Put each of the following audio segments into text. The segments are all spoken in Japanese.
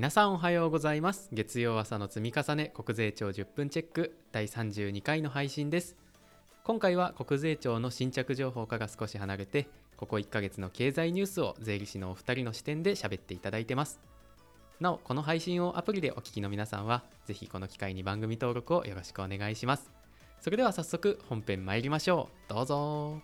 皆さんおはようございます。月曜朝の積み重ね国税庁10分チェック第32回の配信です。今回は国税庁の新着情報から少し離れてここ1ヶ月の経済ニュースを税理士のお二人の視点で喋っていただいてます。なおこの配信をアプリでお聞きの皆さんはぜひこの機会に番組登録をよろしくお願いします。それでは早速本編参りましょう。どうぞ。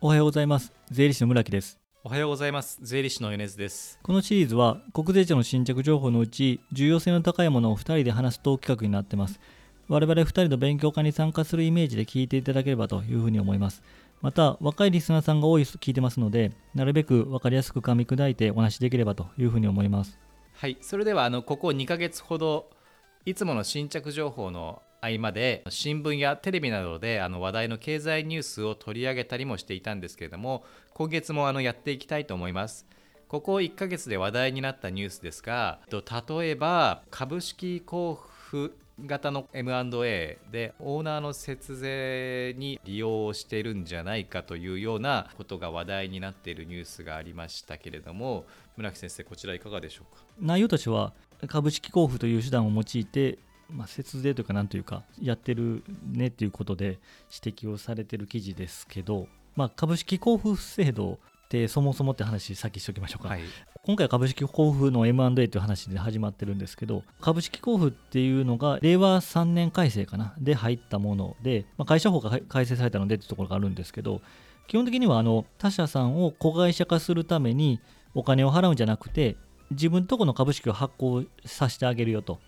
おはようございます。税理士の村木です。おはようございます。税理士の米津です。このシリーズは国税庁の新着情報のうち重要性の高いものを2人で話すトーク企画になってます。我々2人の勉強会に参加するイメージで聞いていただければというふうに思います。また若いリスナーさんが多い聞いてますのでなるべく分かりやすく噛み砕いてお話しできればというふうに思います。はい。それではあのここ2ヶ月ほどいつもの新着情報の合間で新聞やテレビなどであの話題の経済ニュースを取り上げたりもしていたんですけれども今月もあのやっていきたいと思います。ここ1ヶ月で話題になったニュースですが例えば株式交付型の M&A でオーナーの節税に利用しているんじゃないかというようなことが話題になっているニュースがありましたけれども村木先生こちらいかがでしょうか？内容としては株式交付という手段を用いてまあ、節税というかなんというかやってるねっていうことで指摘をされてる記事ですけど、まあ、株式交付制度ってそもそもって話さっきしておきましょうか、はい、今回株式交付の M&A という話で始まってるんですけど株式交付っていうのが令和3年改正かなで入ったもので、まあ、会社法が改正されたのでっていうところがあるんですけど基本的にはあの他社さんを子会社化するためにお金を払うんじゃなくて自分とこの株式を発行させてあげるよと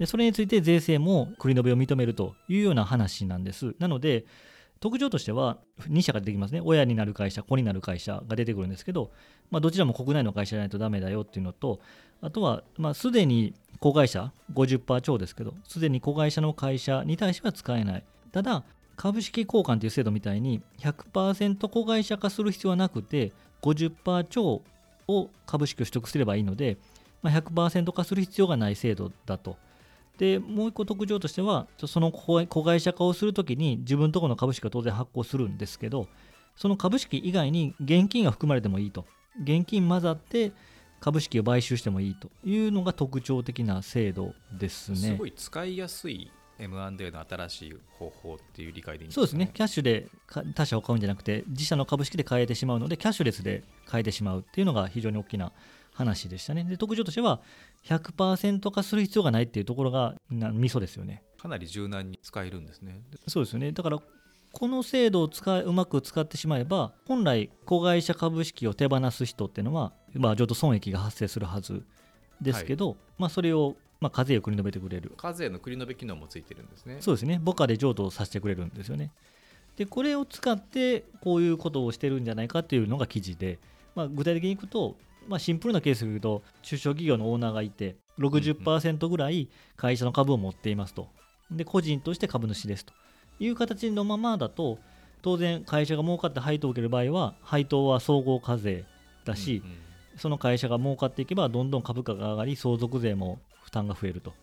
でそれについて税制も繰り延べを認めるというような話なんです。なので、特徴としては2社が出てきますね。親になる会社、子になる会社が出てくるんですけど、まあ、どちらも国内の会社じゃないとダメだよっていうのと、あとは、まあ、すでに子会社、50%超ですけど、すでに子会社の会社に対しては使えない。ただ、株式交換という制度みたいに100%子会社化する必要はなくて、50%超を株式を取得すればいいので、まあ、100%化する必要がない制度だと。でもう一個特徴としてはその子会社化をするときに自分とこの株式は当然発行するんですけどその株式以外に現金が含まれてもいいと。現金混ざって株式を買収してもいいというのが特徴的な制度ですね。すごい使いやすい M&A の新しい方法っていう理解でいいんですか、ね、そうですね。キャッシュで他社を買うんじゃなくて自社の株式で買えてしまうのでキャッシュレスで買えてしまうっていうのが非常に大きな話でしたね。で特徴としては100%化する必要がないっていうところがなミソですよね。かなり柔軟に使えるんですね。そうですよね。だからこの制度を使うまく使ってしまえば本来子会社株式を手放す人っていうのは、まあ、ちょっと損益が発生するはずですけど、はい、まあ、それをまあ、課税を繰り延べてくれる課税の繰り延べ機能もついてるんですねそうですね母価で譲渡させてくれるんですよねでこれを使ってこういうことをしてるんじゃないかっていうのが記事で、まあ、具体的にいくとまあ、シンプルなケースで言うと中小企業のオーナーがいて60%ぐらい会社の株を持っていますと。で個人として株主ですと。いう形のままだと当然会社が儲かって配当を受ける場合は配当は総合課税だし、うんうん、その会社が儲かっていけばどんどん株価が上がり相続税も負担が増えると、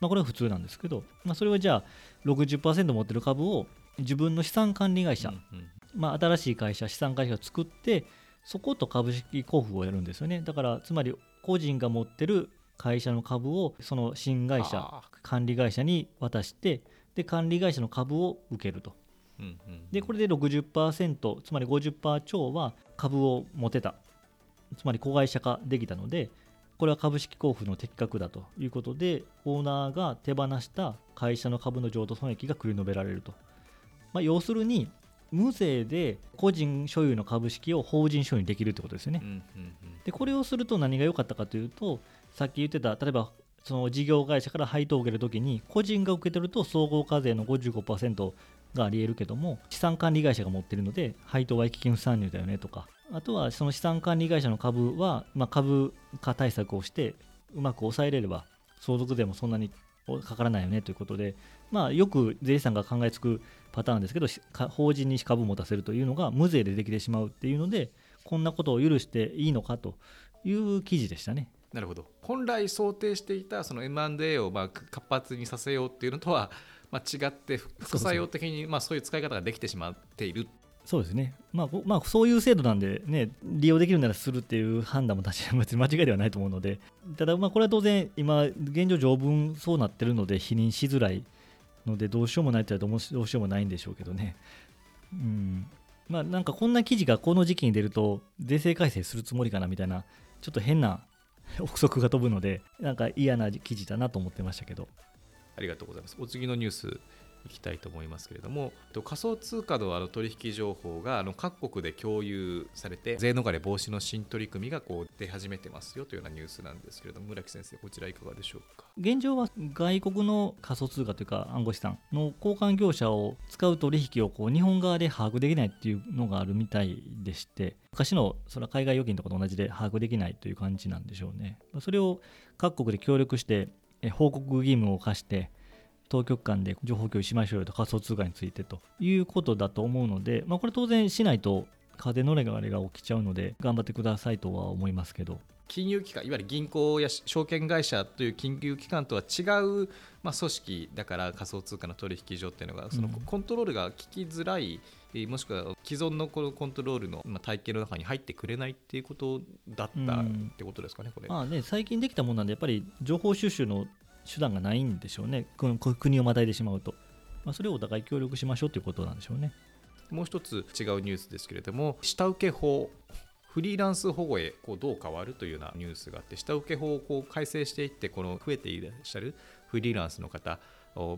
まあ、これは普通なんですけど、まあ、それはじゃあ60%持ってる株を自分の資産管理会社、うんうん、まあ、新しい会社資産会社を作ってそこと株式交付をやるんですよね。だからつまり個人が持ってる会社の株をその新会社管理会社に渡してで管理会社の株を受けると、うんうん、でこれで60%つまり50%超は株を持てた。つまり子会社化できたのでこれは株式交付の的確だと。いうことでオーナーが手放した会社の株の譲渡損益が繰り延べられると、まあ、要するに無税で個人所有の株式を法人所有にできるってことですよね。うんうんうん、でこれをすると何が良かったかというとさっき言ってた例えばその事業会社から配当を受けるときに個人が受け取ると総合課税の55%がありえるけども資産管理会社が持っているので配当は益金不参入だよねとかあとはその資産管理会社の株は、まあ、株価対策をしてうまく抑えれれば相続税もそんなにかからないよねということで、まあ、よく税理士さんが考えつくパターンですけど法人に株を持たせるというのが無税でできてしまうっていうのでこんなことを許していいのかという記事でしたね。なるほど。本来想定していたその M&A をまあ活発にさせようっていうのとはまあ違って副作用的にまあそういう使い方ができてしまっているそうですね、まあまあ、そういう制度なんで、ね、利用できるならするっていう判断も確かに間違いではないと思うので、ただ、これは当然、今、現状、条文そうなってるので、否認しづらいので、どうしようもないって言ったらどうしようもないんでしょうけどね。うんまあ、なんかこんな記事がこの時期に出ると、税制改正するつもりかなみたいな、ちょっと変な 憶測が飛ぶので、なんか嫌な記事だなと思ってましたけど。ありがとうございます。お次のニュースいきたいと思いますけれども。仮想通貨のあの取引情報があの各国で共有されて税逃れ防止の新取り組みがこう出始めてますよというようなニュースなんですけれども村木先生こちらいかがでしょうか？現状は外国の仮想通貨というか暗号資産の交換業者を使う取引をこう日本側で把握できないっていうのがあるみたいでして昔のそれは海外預金とかと同じで把握できないという感じなんでしょうねそれを各国で協力して報告義務を課して当局間で情報共有しましょうよと仮想通貨についてということだと思うので、まあ、これ当然しないと風のれがれが起きちゃうので頑張ってくださいとは思いますけど。金融機関いわゆる銀行や証券会社という金融機関とは違う、まあ、組織だから仮想通貨の取引所っていうのがそのコントロールが効きづらい、うん、もしくは既存のこのコントロールの体系の中に入ってくれないっていうことだったってことですかね、これ。あね最近できたものなんでやっぱり情報収集の手段がないんでしょうね、この国をまたいでしまうと、まあ、それをお互い協力しましょうということなんでしょうね。もう一つ違うニュースですけれども、下請け法、フリーランス保護へこうどう変わるというようなニュースがあって、下請け法をこう改正していって、この増えていらっしゃるフリーランスの方、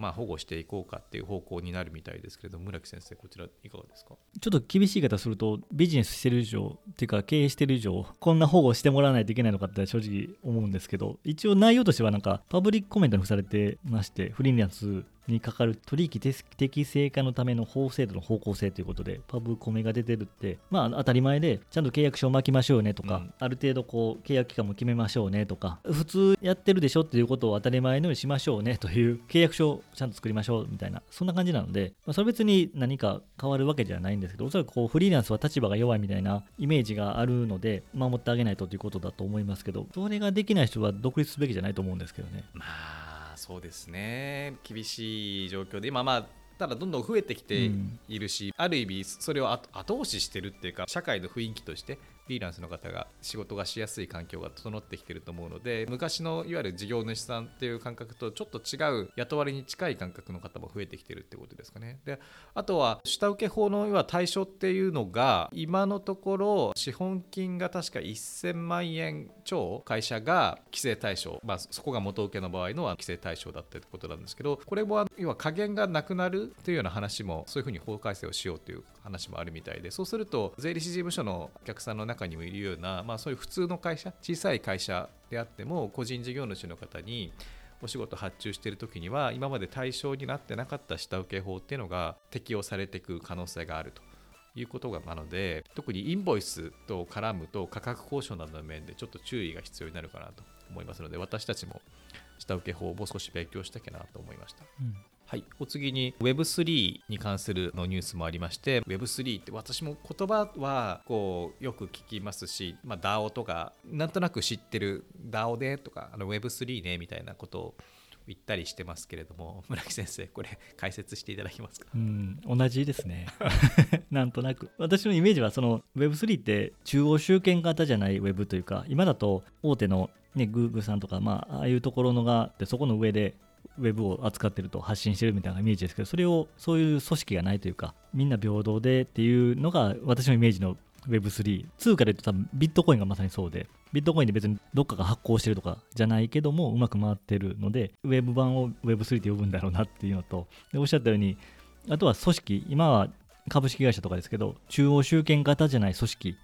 まあ保護していこうかっていう方向になるみたいですけれど村木先生こちらいかがですか？ちょっと厳しい言い方するとビジネスしてる以上っていうか経営してる以上こんな保護してもらわないといけないのかって正直思うんですけど一応内容としてはなんかパブリックコメントに付されてましてフリーランスにかかる取引適正化のための法制度の方向性ということで、パブコメが出てるって、まあ当たり前で、ちゃんと契約書を巻きましょうねとか、うん、ある程度こう契約期間も決めましょうねとか、普通やってるでしょっていうことを当たり前のようにしましょうねという契約書をちゃんと作りましょうみたいな、そんな感じなので、まあ、それ別に何か変わるわけじゃないんですけど、おそらくこうフリーランスは立場が弱いみたいなイメージがあるので、守ってあげないとということだと思いますけど、それができない人は独立すべきじゃないと思うんですけどね。まあそうですね。厳しい状況で今まあただどんどん増えてきているし、うん、ある意味それを後押ししてるっていうか社会の雰囲気としてフリーランスの方が仕事がしやすい環境が整ってきてると思うので昔のいわゆる事業主さんっていう感覚とちょっと違う雇われに近い感覚の方も増えてきてるってことですかね。であとは下請け法の要は対象っていうのが今のところ資本金が確か1000万円超会社が規制対象、まあ、そこが元請けの場合のは規制対象だったってことなんですけどこれも要は加減がなくなるというような話もそういうふうに法改正をしようという話もあるみたいでそうすると税理士事務所のお客さんの中にもいるような、まあ、そういう普通の会社小さい会社であっても個人事業主の方にお仕事発注している時には今まで対象になってなかった下請け法っていうのが適用されていく可能性があると。いうことがなので特にインボイスと絡むと価格交渉などの面でちょっと注意が必要になるかなと思いますので私たちも下請け法を少し勉強したきゃなと思いました。うんはい、お次に Web3 に関するのニュースもありまして Web3 って私も言葉はこうよく聞きますし、まあ、DAO とかなんとなく知ってる DAO でとかあの Web3 ねみたいなことを言ったりしてますけれども 村木先生これ解説していただけますか？うん同じですね。なんとなく。私のイメージはその Web3 って中央集権型じゃない Web というか今だと大手のね、Google さんとか、まあ、ああいうところのがあってそこの上でウェブを扱ってると発信してるみたいなイメージですけどそれをそういう組織がないというかみんな平等でっていうのが私のイメージの Web3 通貨で言うと多分ビットコインがまさにそうでビットコインで別にどっかが発行してるとかじゃないけどもうまく回ってるのでウェブ版を Web3 って呼ぶんだろうなっていうのとでおっしゃったようにあとは組織今は株式会社とかですけど中央集権型じゃない組織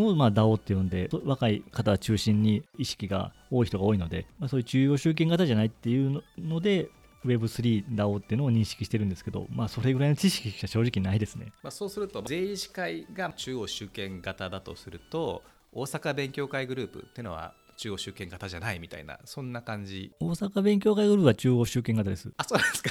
を、ま、DAO って呼んで、若い方中心に意識が多い人が多いので、まあ、そういう中央集権型じゃないっていうので、Web3、DAO っていうのを認識してるんですけど、まあ、それぐらいの知識しか正直ないですね。まあ、そうすると、税理士会が中央集権型だとすると、大阪勉強会グループっていうのは中央集権型じゃないみたいなそんな感じ。大阪勉強会グループは中央集権型です。あそうなんですか。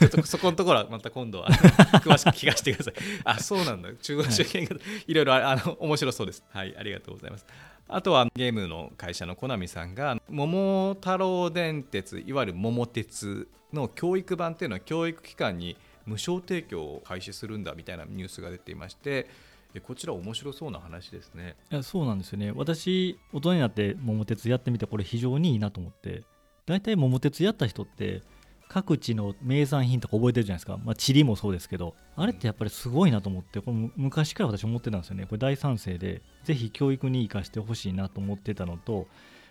ちょっとそこのところはまた今度は 詳しく聞かせてください。あそうなんだ。中央集権型、はい、いろいろあの面白そうです。はいありがとうございます。あとはゲームの会社のコナミさんが桃太郎電鉄いわゆる桃鉄の教育版っていうのは教育機関に無償提供を開始するんだみたいなニュースが出ていましてえこちら面白そうな話ですね。いやそうなんですよね。私大人になって桃鉄やってみてこれ非常にいいなと思って。大体桃鉄やった人って各地の名産品とか覚えてるじゃないですか、まあ、地理もそうですけど。あれってやっぱりすごいなと思ってこれ昔から私思ってたんですよね。これ大賛成でぜひ教育に生かしてほしいなと思ってたのと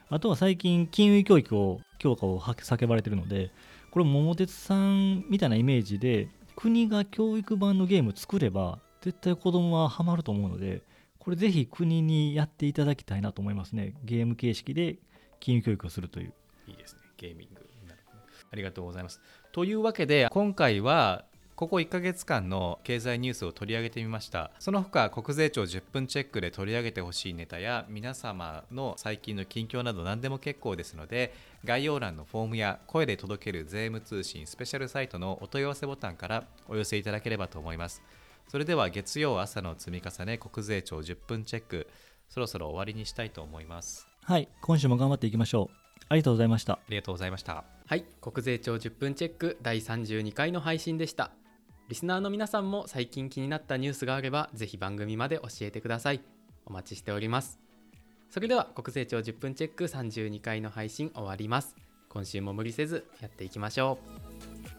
あとは最近金融教育を強化を叫ばれてるのでこれ桃鉄さんみたいなイメージで国が教育版のゲーム作れば絶対子供はハマると思うのでこれぜひ国にやっていただきたいなと思いますね。ゲーム形式で金融教育をするという。いいですね。ゲーミングなる。ほどありがとうございます。というわけで今回はここ1ヶ月間の経済ニュースを取り上げてみました。その他国税庁10分チェックで取り上げてほしいネタや皆様の最近の近況など何でも結構ですので概要欄のフォームや声で届ける税務通信スペシャルサイトのお問い合わせボタンからお寄せいただければと思います。それでは月曜朝の積み重ね国税庁10分チェックそろそろ終わりにしたいと思います。はい今週も頑張っていきましょう。ありがとうございました。ありがとうございました。はい国税庁10分チェック第32回の配信でした。リスナーの皆さんも最近気になったニュースがあればぜひ番組まで教えてください。お待ちしております。それでは国税庁10分チェック32回の配信終わります。今週も無理せずやっていきましょう